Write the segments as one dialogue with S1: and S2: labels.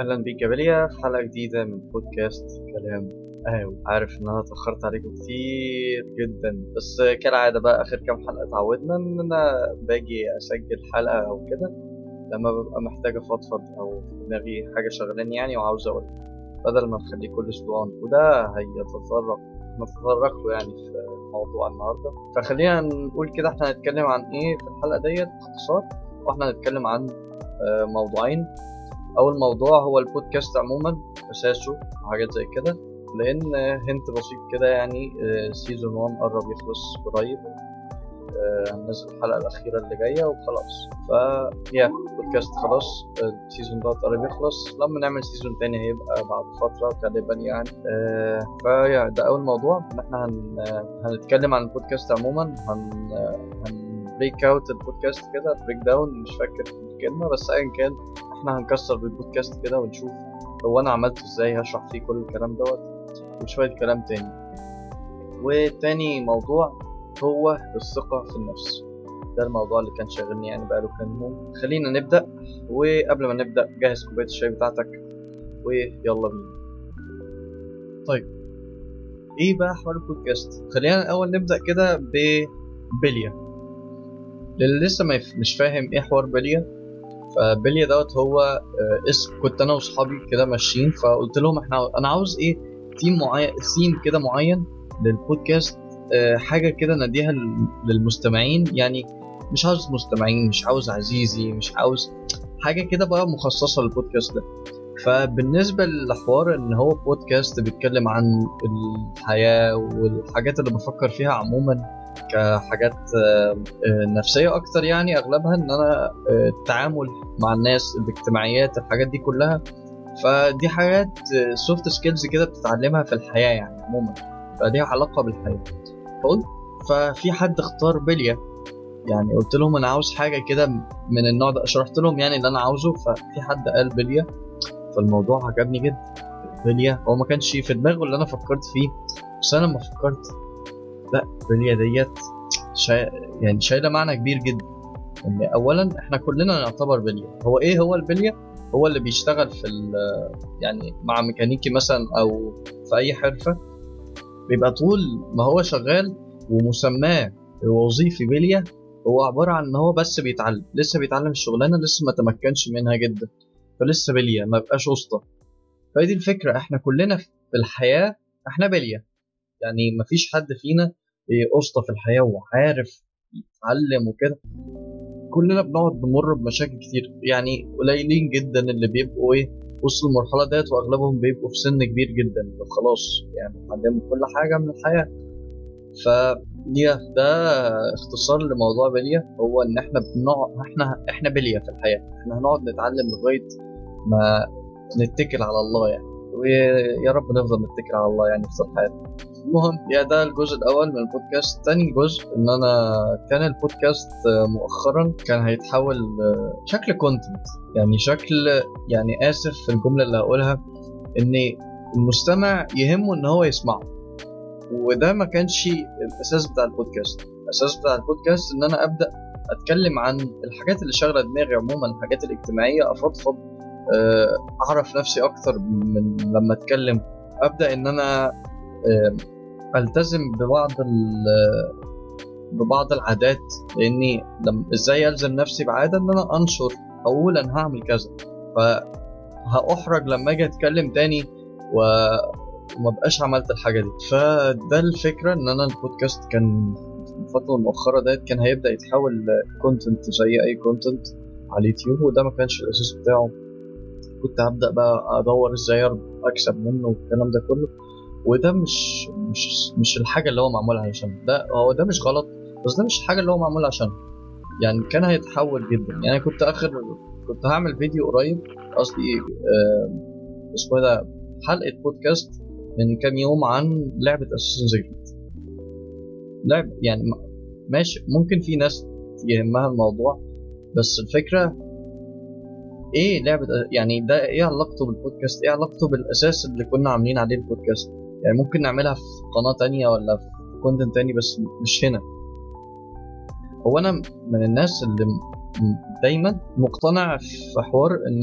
S1: أهلا بيك يا في حلقة جديدة من بودكاست كلام قهوي عارف إن أنا اتأخرت عليكم كتير جدا بس كالعادة بقى آخر كام حلقة اتعودنا إن أنا باجي أسجل حلقة أو كده لما ببقى محتاج أفضفض أو دماغي حاجة شغلاني يعني وعاوز أقول. بدل ما نخليه كل أسبوع وده هيتطرق نتطرق له يعني في موضوع النهارده. فخلينا نقول كده إحنا هنتكلم عن إيه في الحلقة ديت باختصار وإحنا هنتكلم عن آه، موضوعين. اول موضوع هو البودكاست عموما أساسه وحاجات زي كده لأن hint بسيط كده يعني season 1 قرب يخلص قريب آه، هننزل الحلقة الأخيرة اللي جاية وخلاص. ف yeah بودكاست خلاص ال season ده قرب يخلص. لما نعمل season تاني هيبقى بعد فترة غالبا يعني. آه، ف yeah ده أول موضوع. إن إحنا هن... هنتكلم عن البودكاست عموما هن هن break out البودكاست كده break down مش فاكر الكلمة بس ايا كان إحنا هنكسر بالبودكاست كده ونشوف هو أنا عملته إزاي هشرح فيه كل الكلام دوت وشوية كلام تاني. وتاني موضوع هو الثقة في النفس. ده الموضوع اللي كان شاغلني يعني بقاله كام يوم. خلينا نبدأ وقبل ما نبدأ جهز كوباية الشاي بتاعتك ويلا بينا. طيب إيه بقى حوار البودكاست؟ خلينا الأول نبدأ كده ببليا للي لسه مش فاهم إيه حوار بليا فبليا دوت هو آه، اسم كنت أنا وأصحابي كده ماشيين فقلت لهم إحنا أنا عاوز إيه ثيم معين ثيم كده معين للبودكاست آه، حاجة كده نديها لل- للمستمعين يعني مش عاوز مستمعين مش عاوز عزيزي مش عاوز حاجة كده بقى مخصصة للبودكاست ده. فبالنسبة لحوار إن هو بودكاست بيتكلم عن الحياة والحاجات اللي بفكر فيها عموما كحاجات آه، آه، نفسية أكتر يعني أغلبها إن أنا آه، التعامل مع الناس الاجتماعيات الحاجات دي كلها. فدي حاجات soft skills كده بتتعلمها في الحياة يعني عموما. فليها علاقة بالحياة. فقلت ففي حد اختار بليا يعني قلت لهم أنا عاوز حاجة كده من النوع ده. شرحت لهم يعني اللي أنا عاوزه ففي حد قال بليا فالموضوع عجبني جدا. بليا هو ما كانش في دماغه اللي أنا فكرت فيه. بس أنا لما فكرت لا بليا ديت شا... يعني شايلة معنى كبير جدا. إن اولا إحنا كلنا نعتبر بليا هو إيه هو البليا هو اللي بيشتغل في. يعني مع ميكانيكي مثلا أو في أي حرفة. بيبقى طول ما هو شغال ومسماه الوظيفي بليا هو عبارة عن إن هو بس بيتعلم. لسه بيتعلم الشغلانة لسه ما تمكنش منها جدا. فلسه بليا ما بقاش اسطى فهي دي الفكرة. إحنا كلنا في الحياة إحنا بليا يعني ما فيش حد فينا اسطى في الحياة وعارف يتعلم وكده. كلنا بنقعد بنمر بمشاكل كتير يعني قليلين جدا اللي بيبقوا إيه وصلوا المرحله ديت وأغلبهم بيبقوا في سن كبير جدا. خلاص يعني اتعلموا كل حاجة من الحياة. ف ده اختصار لموضوع بليا هو إن إحنا بنقعد إحنا إحنا بليا في الحياة. إحنا هنقعد نتعلم لغاية ما نتكل على الله يعني. ويا رب نفضل نتكل على الله يعني في حياتنا. المهم يا ده الجزء الأول من البودكاست. تاني جزء إن أنا كان البودكاست مؤخرا كان هيتحول شكل كونتنت يعني شكل يعني آسف في الجملة اللي هقولها إن المستمع يهمه إن هو يسمعه. وده ما كانش الأساس بتاع البودكاست. الأساس بتاع البودكاست إن أنا أبدأ أتكلم عن الحاجات اللي شاغلة دماغي عموما الحاجات الاجتماعية أفضفض آه، أعرف نفسي أكتر من لما أتكلم. أبدأ إن أنا آه، ألتزم ببعض ببعض العادات لأني لما إزاي ألزم نفسي بعادة؟ إن أنا أنشر أقول أنا هعمل كذا. فهاحرج لما أجي أتكلم تاني و وما بقاش عملت الحاجة دي. فده الفكرة إن أنا البودكاست كان الفترة المؤخره ديت كان هيبدأ يتحول content زي أي كونتنت على اليوتيوب وده ما كانش الأساس بتاعه. كنت هبدأ بقى أدور إزاي أكسب منه والكلام ده كله. وده مش مش مش الحاجة اللي هو معمول عشان ده هو ده مش غلط بس ده مش الحاجة اللي هو معمول عشان. يعني كان هيتحول جدا. يعني كنت آخر كنت هعمل فيديو قريب قصدي آه اسمه ده حلقة بودكاست من كام يوم عن لعبة اساسن زيرو لعب يعني ماشي ممكن في ناس يهمها الموضوع بس الفكرة إيه لعبة يعني ده إيه علاقته بالبودكاست؟ إيه علاقته بالأساس اللي كنا عاملين عليه البودكاست؟ يعني ممكن نعملها في قناة تانية ولا في كونتنت تاني بس مش هنا. هو أنا من الناس اللي دايما مقتنع في حوار إن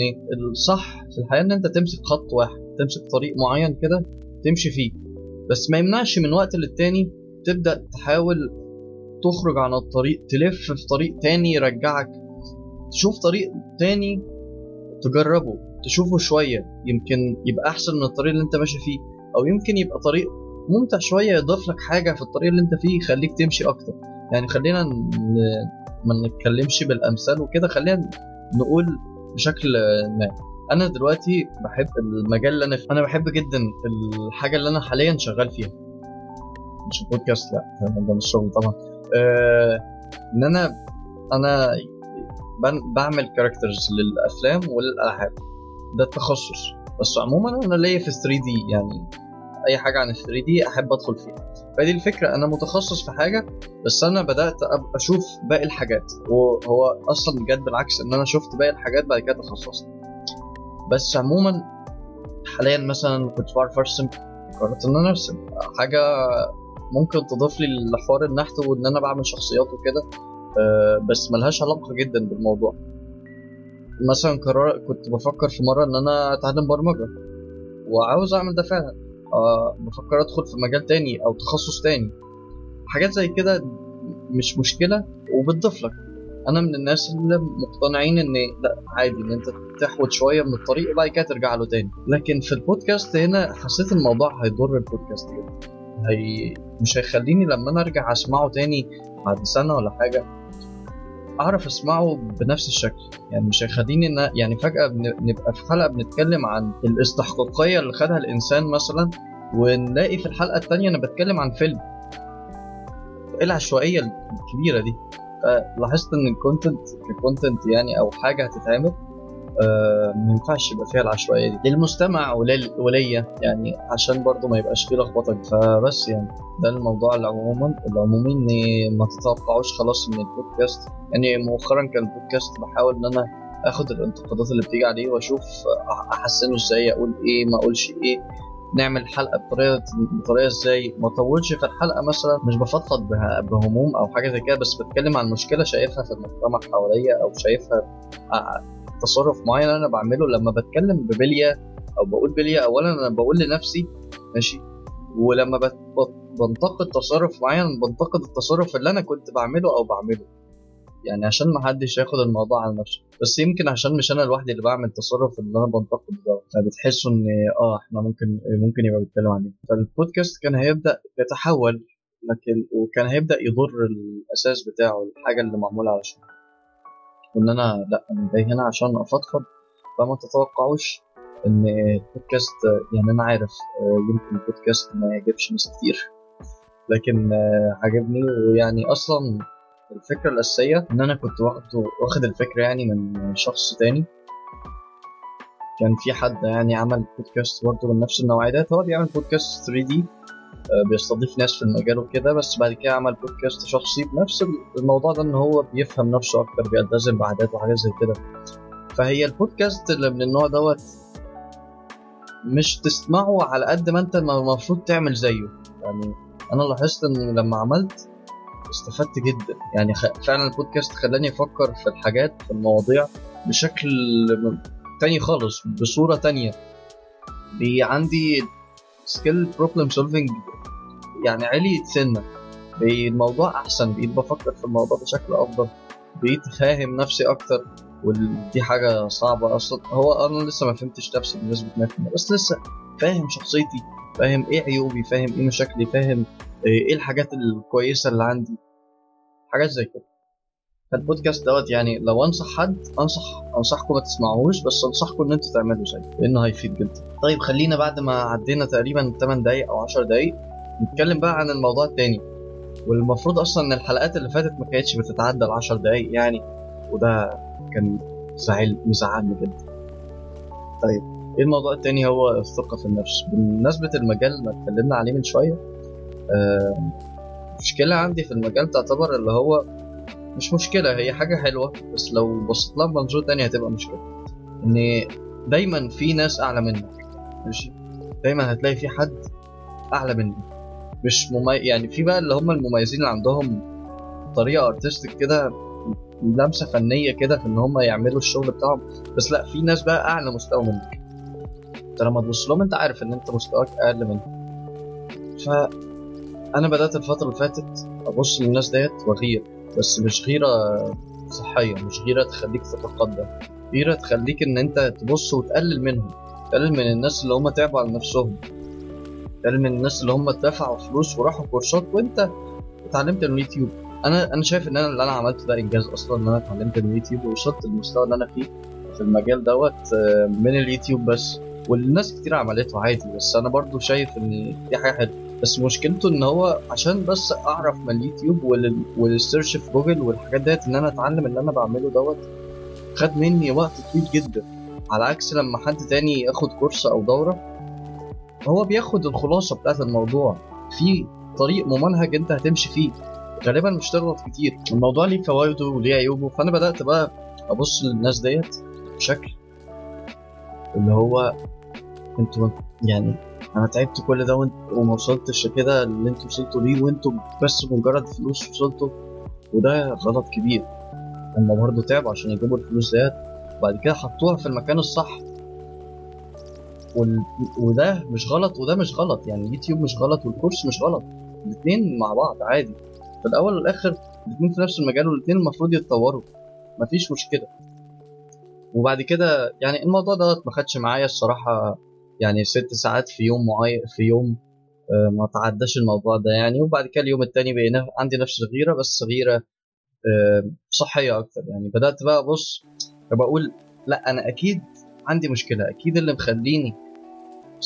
S1: الصح في الحياة إن أنت تمسك خط واحد تمسك طريق معين كده تمشي فيه. بس ما يمنعش من وقت للتاني تبدأ تحاول تخرج عن الطريق تلف في طريق تاني يرجعك. تشوف طريق تاني تجربه تشوفه شوية يمكن يبقى أحسن من الطريق اللي أنت ماشي فيه. أو يمكن يبقى طريق ممتع شوية يضيف لك حاجة في الطريق اللي أنت فيه يخليك تمشي أكتر. يعني خلينا. ما نتكلمش بالأمثال وكده خلينا نقول بشكل ما. أنا دلوقتي بحب المجال اللي أنا فيه. أنا بحب جدا الحاجة اللي أنا حاليا شغال فيها. مش بودكاست لأ ده مش شغل طبعا. آه إن أنا أنا بعمل كاركترز للأفلام وللألعاب. ده التخصص. بس عموما أنا ليا في 3 دي يعني أي حاجة عن 3 دي أحب أدخل فيها. فدي الفكرة أنا متخصص في حاجة بس أنا بدأت أشوف باقي الحاجات. وهو أصلا جد بالعكس إن أنا شفت باقي الحاجات بعد كده تخصصت. بس عموما حاليا مثلا كنت بعرف أرسم قررت إن أنا أرسم. حاجة ممكن تضيف لي لحوار النحت وإن أنا بعمل شخصيات وكده. أه بس ملهاش علاقة جدا بالموضوع. مثلا قرار كنت بفكر في مرة إن أنا أتعلم برمجة. وعاوز أعمل ده فعلا. أه بفكر أدخل في مجال تاني أو تخصص تاني. حاجات زي كده مش مشكلة وبتضيف لك. أنا من الناس اللي مقتنعين إن لأ عادي إن أنت تحود شوية من الطريق وبعد كده ترجع له تاني. لكن في البودكاست هنا حسيت الموضوع هيضر البودكاست جدا. هي مش هيخليني لما أنا أرجع أسمعه تاني بعد سنة ولا حاجة أعرف أسمعه بنفس الشكل. يعني مش هيخليني إن يعني فجأة نبقى في حلقة بنتكلم عن الاستحقاقية اللي خدها الإنسان مثلا ونلاقي في الحلقة التانية أنا بتكلم عن فيلم. إيه العشوائية الكبيرة دي. فلاحظت إن ال content ك content يعني أو حاجة هتتعمل ما ينفعش يبقى فيها العشوائية دي. للمستمع وليا يعني عشان برضو ما يبقاش فيه لخبطة. فبس يعني ده الموضوع العموما العمومي إن ما تتوقعوش خلاص من البودكاست يعني مؤخرا كان البودكاست بحاول إن أنا آخد الانتقادات اللي بتيجي عليه وأشوف أحسنه إزاي أقول إيه ما أقولش إيه. نعمل حلقة بطريقه بطريقة إزاي؟ ما اطولش في الحلقة مثلا مش بفضفض بهموم أو حاجة زي كده بس بتكلم عن مشكلة شايفها في المجتمع حواليا أو شايفها تصرف معين أنا بعمله. لما بتكلم ببلية أو بقول بلية اولا أنا بقول لنفسي ماشي؟ ولما بنتقد تصرف معين بنتقد التصرف اللي أنا كنت بعمله أو بعمله. يعني عشان ما حدش ياخد الموضوع على نفسه. بس يمكن عشان مش أنا لوحدي اللي بعمل التصرف اللي أنا بنتقده ده. فبتحسوا إن آه إحنا ممكن ممكن يبقى بيتكلم عليه فالبودكاست كان هيبدأ يتحول لكن وكان هيبدأ يضر الأساس بتاعه الحاجة اللي معمولة علشان. وإن أنا لأ أنا جاي هنا عشان أفضفض. فما تتوقعوش إن البودكاست يعني أنا عارف يمكن البودكاست ما يعجبش ناس كتير. لكن عجبني ويعني أصلا الفكرة الأساسية إن أنا كنت واخد الفكرة يعني من شخص تاني. كان في حد يعني عمل بودكاست برضه من نفس النوعية ده. هو بيعمل بودكاست 3 دي بيستضيف ناس في المجال وكده بس بعد كده عمل بودكاست شخصي بنفس الموضوع ده إن هو بيفهم نفسه أكتر بيلتزم بعادات وحاجات زي كده. فهي البودكاست اللي من النوع دوت مش تسمعه على قد ما أنت المفروض تعمل زيه. يعني أنا لاحظت إن لما عملت استفدت جدا. يعني فعلا البودكاست خلاني أفكر في الحاجات في المواضيع بشكل تاني خالص بصورة تانية. بي عندي skill problem solving يعني علي سنة. الموضوع أحسن. بقيت بفكر في الموضوع بشكل أفضل. بقيت فاهم نفسي أكتر. ودي حاجة صعبة أصلا. هو أنا لسه ما فهمتش نفسي بنسبة 100% بس لسه فاهم شخصيتي فاهم إيه عيوبي فاهم إيه مشاكلي فاهم إيه الحاجات الكويسة اللي عندي؟ حاجات زي كده. فالبودكاست دوت يعني لو أنصح حد أنصح أنصحكم ما تسمعوهوش بس أنصحكم إن أنتوا تعملوا زيه لأنه هيفيد جدا. طيب خلينا بعد ما عدينا تقريبا 8 دقايق أو 10 دقايق نتكلم بقى عن الموضوع التاني. والمفروض أصلا إن الحلقات اللي فاتت ما كانتش بتتعدى ال 10 دقايق يعني وده كان زعل مزعلني جدا. طيب إيه الموضوع التاني؟ هو الثقة في النفس. بمناسبة المجال اللي اتكلمنا عليه من شوية مشكلة عندي في المجال تعتبر اللي هو مش مشكلة هي حاجة حلوة بس لو بصيت لها بمنظور تاني هتبقى مشكلة. إن دايما في ناس أعلى منك ماشي؟ دايما هتلاقي في حد أعلى منك. مش ممي... يعني في بقى اللي هم المميزين اللي عندهم طريقة ارتستيك كده لمسة فنية كده في إن هم يعملوا الشغل بتاعهم بس لأ في ناس بقى أعلى مستوى منك. انت لما تبص لهم أنت عارف إن أنت مستواك أقل منهم. ف أنا بدأت الفترة اللي فاتت أبص للناس ديت وأغير بس مش غيرة صحية مش غيرة تخليك تتقدم. غيرة تخليك إن أنت تبص وتقلل منهم. تقلل من الناس اللي هم تعبوا على نفسهم. تقلل من الناس اللي هم دفعوا فلوس وراحوا كورسات وأنت اتعلمت من اليوتيوب. أنا أنا شايف إن أنا اللي أنا عملته ده إنجاز أصلا إن أنا اتعلمت من اليوتيوب ووصلت للمستوى اللي أنا فيه في المجال دوت آه، من اليوتيوب بس. والناس كتير عملته عادي بس أنا برضو شايف إن دي حاجة حلوة. بس مشكلته إن هو عشان بس أعرف من اليوتيوب وال- وال search في جوجل والحاجات ديت إن أنا أتعلم اللي أنا بعمله دوت خد مني وقت طويل جدا. على عكس لما حد تاني ياخد كورس أو دورة هو بياخد الخلاصة بتاعت الموضوع. في طريق ممنهج أنت هتمشي فيه. غالبا مش تغلط كتير. الموضوع ليه فوائده وليه عيوبه فأنا بدأت بقى أبص للناس ديت بشكل اللي هو أنتوا يعني أنا تعبت كل ده وانت وما وصلتش كده اللي أنتوا وصلتوا ليه وأنتوا بس مجرد فلوس وصلتوا وده غلط كبير. هما برضه تعبوا عشان يجيبوا الفلوس ديت وبعد كده حطوها في المكان الصح. وال... وده مش غلط وده مش غلط. يعني اليوتيوب مش غلط والكورس مش غلط. الاتنين مع بعض عادي. في الأول والآخر الاتنين في نفس المجال والاتنين المفروض يتطوروا. مفيش مشكلة. وبعد كده يعني الموضوع ده ما خدش معايا الصراحة. يعني ست ساعات في يوم معين في يوم آه، ما تعداش الموضوع ده يعني. وبعد كده اليوم التاني بقينا عندي نفس الغيرة بس غيرة آه، صحية أكتر يعني. بدأت بقى ابص بقول لأ أنا أكيد عندي مشكلة. أكيد اللي مخليني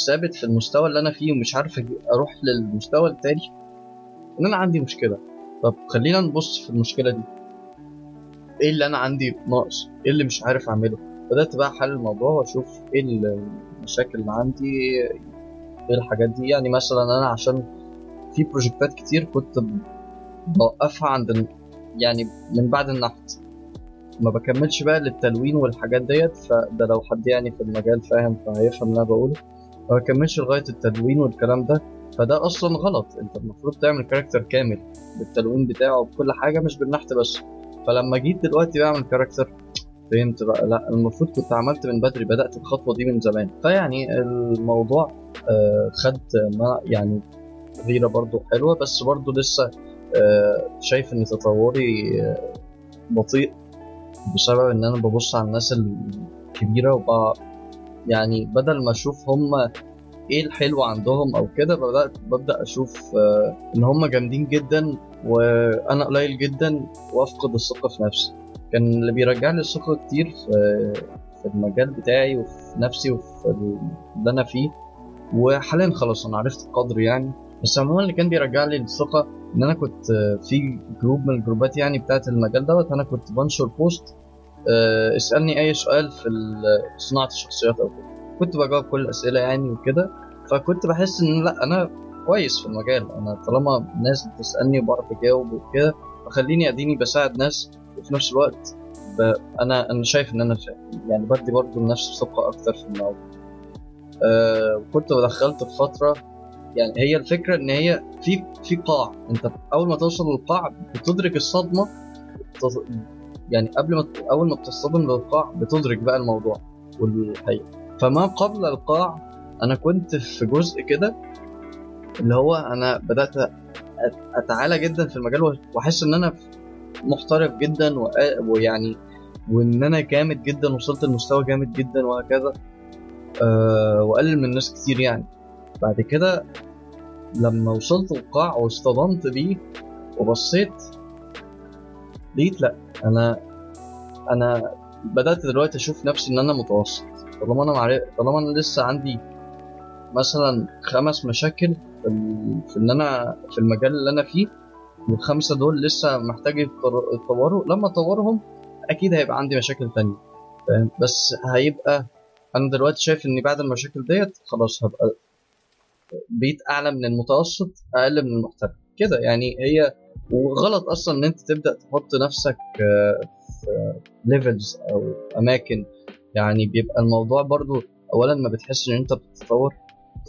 S1: ثابت في المستوى اللي أنا فيه ومش عارف أروح للمستوى التاني إن أنا عندي مشكلة. طب خلينا نبص في المشكلة دي. إيه اللي أنا عندي ناقص؟ إيه اللي مش عارف أعمله؟ بدأت بقى أحلل الموضوع وأشوف إيه المشاكل اللي عندي إيه الحاجات دي. يعني مثلا أنا عشان في project ات كتير كنت بوقفها عند يعني من بعد النحت. ما بكملش بقى للتلوين والحاجات ديت فده لو حد يعني في المجال فاهم فهيفهم اللي أنا بقوله. ما بكملش لغاية التلوين والكلام ده. فده أصلا غلط. أنت المفروض تعمل character كامل بالتلوين بتاعه بكل حاجة مش بالنحت بس. فلما جيت دلوقتي بعمل character فهمت بقى. لا المفروض كنت عملت من بدري بدأت الخطوة دي من زمان. فيعني الموضوع آه، خد ما يعني غيرة برضو حلوة بس برضو لسه آه، شايف إن تطوري آه، بطيء بسبب إن أنا ببص على الناس الكبيرة وب يعني بدل ما أشوف هم إيه الحلو عندهم أو كده بدأت ببدأ أشوف إن هم جامدين جدا وأنا قليل جدا وأفقد الثقة في نفسي. كان اللي بيرجع لي الثقه كتير في في المجال بتاعي وفي نفسي وفي اللي أنا فيه. وحاليا خلاص أنا عرفت القدر يعني. بس عموما اللي كان بيرجع لي الثقة إن أنا كنت آه، في group من الجروبات يعني بتاعت المجال دوت. أنا كنت بنشر post آه، اسألني أي سؤال في صناعة الشخصيات أو كده. كنت بجاوب كل الأسئلة يعني وكده. فكنت بحس إن لأ أنا كويس في المجال. أنا طالما ناس بتسألني وبعرف أجاوب وكده فخليني أديني بساعد ناس. وفي نفس الوقت. أنا أنا شايف إن أنا يعني بدي برضه لنفسي ثقه أكتر في الموضوع آه كنت دخلت في فترة يعني هي الفكرة إن هي في في قاع أنت أول ما توصل للقاع بتدرك الصدمة يعني قبل ما أول ما بتصطدم للقاع بتدرك بقى الموضوع والحقيقة فما قبل القاع أنا كنت في جزء كده اللي هو أنا بدأت أتعالى جدا في المجال وأحس إن أنا محترف جدا ويعني وإن أنا جامد جدا وصلت لمستوى جامد جدا وهكذا أه وأقلل من ناس كتير يعني بعد كده لما وصلت القاع واصطدمت بيه وبصيت لقيت لأ أنا أنا بدأت دلوقتي أشوف نفسي إن أنا متوسط طالما أنا. طالما أنا لسه عندي مثلا خمس مشاكل. في إن أنا في المجال اللي أنا فيه والخمسة دول لسه محتاج يتطوروا. لما اطورهم أكيد هيبقى عندي مشاكل تانية فاهم؟ بس هيبقى أنا دلوقتي شايف إني بعد المشاكل ديت خلاص هبقى بقيت أعلى من المتوسط أقل من المحترف. كده يعني هي وغلط أصلا إن أنت تبدأ تحط نفسك آه، في levels أو أماكن. يعني بيبقى الموضوع برضو اولا ما بتحس إن أنت بتتطور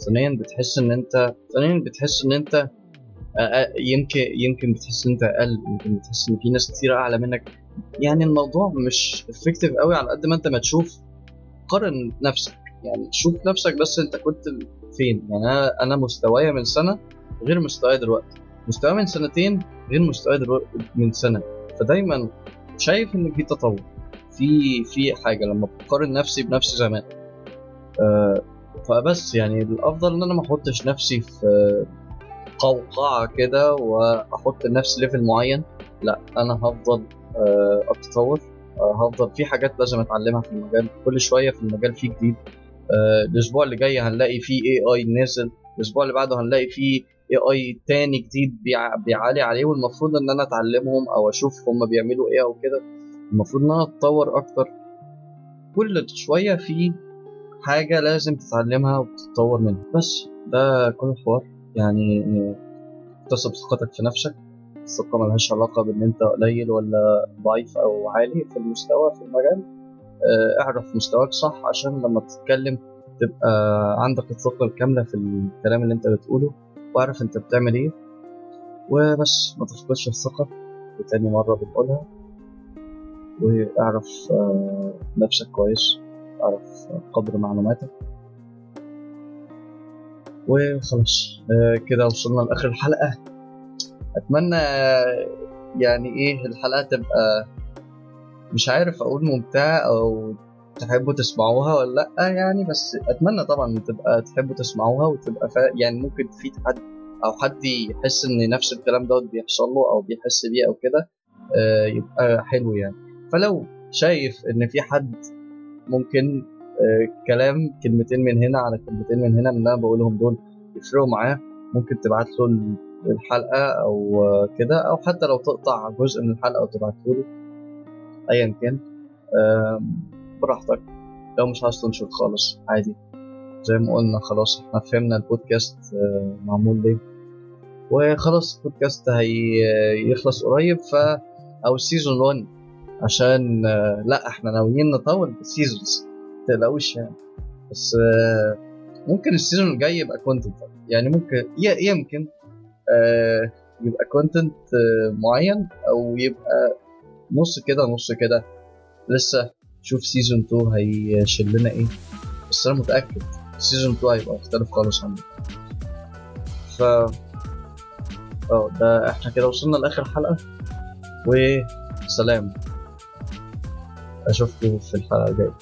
S1: ثانيا بتحس إن انت ثانيا بتحس إن أنت يمكن يمكن بتحس إن أنت أقل يمكن بتحس إن في ناس كتير أعلى منك. يعني الموضوع مش effective قوي على قد ما أنت ما تشوف قارن نفسك. يعني شوف نفسك بس أنت كنت فين. يعني أنا أنا مستوايا من سنة غير مستواي دلوقتي. مستواي من سنتين غير مستواي من سنة. فدايما شايف إن في تطور في في حاجة لما بقارن نفسي بنفسي زمان. آه فبس يعني الأفضل إن أنا ما أحطش نفسي في قوقعه كده وأحط لنفسي level معين لا أنا هفضل آه أتطور آه هفضل في حاجات لازم أتعلمها في المجال كل شوية في المجال في جديد. آه الأسبوع اللي جاي هنلاقي فيه اي اي نازل الأسبوع اللي بعده هنلاقي فيه اي اي تاني جديد بيع... بيعلي عليه والمفروض إن أنا أتعلمهم أو أشوف هم بيعملوا إيه أو كده. المفروض إن أنا أتطور أكتر. كل شوية في حاجة لازم تتعلمها وتتطور منها. بس ده كل الحوار. يعني اكتسب ثقتك في نفسك. الثقة ملهاش علاقة بإن أنت قليل ولا ضعيف أو عالي في المستوى في المجال. اعرف مستواك صح عشان لما تتكلم تبقى عندك الثقة الكاملة في الكلام اللي أنت بتقوله واعرف أنت بتعمل إيه. وبس ما تفقدش الثقة. وتاني مرة بنقولها واعرف نفسك كويس. اعرف قدر معلوماتك. وخلاص. كده وصلنا لآخر الحلقة. أتمنى يعني إيه الحلقة تبقى مش عارف أقول ممتعة أو تحبوا تسمعوها ولا لأ يعني بس أتمنى طبعا تبقى تحبوا تسمعوها وتبقى فا... يعني ممكن تفيد حد أو حد يحس إن نفس الكلام دوت بيحصل له أو بيحس بيه أو كده آه يبقى حلو يعني. فلو شايف إن في حد ممكن آه كلام كلمتين من هنا على كلمتين من هنا من اللي أنا بقولهم دول يفرقوا معاه. ممكن تبعت له الحلقة أو آه كده أو حتى لو تقطع جزء من الحلقة وتبعته له. ايا كان. براحتك. لو مش عايز تنشر خالص عادي. زي ما قلنا خلاص إحنا فهمنا البودكاست معمول ليه. وخلاص البودكاست هيخلص قريب ف أو season 1 عشان لأ إحنا ناويين نطول بال seasons متقلقوش يعني. بس ممكن ال season الجاي يبقى content يعني ممكن يمكن يبقى content معين أو يبقى نص كده نص كده. لسه شوف season 2 هيشيل لنا إيه. بس أنا متأكد season 2 هيبقى مختلف خالص عنه ف آه ده إحنا كده وصلنا لآخر حلقة. وسلام. أشوفكم في الحلقة الجاية.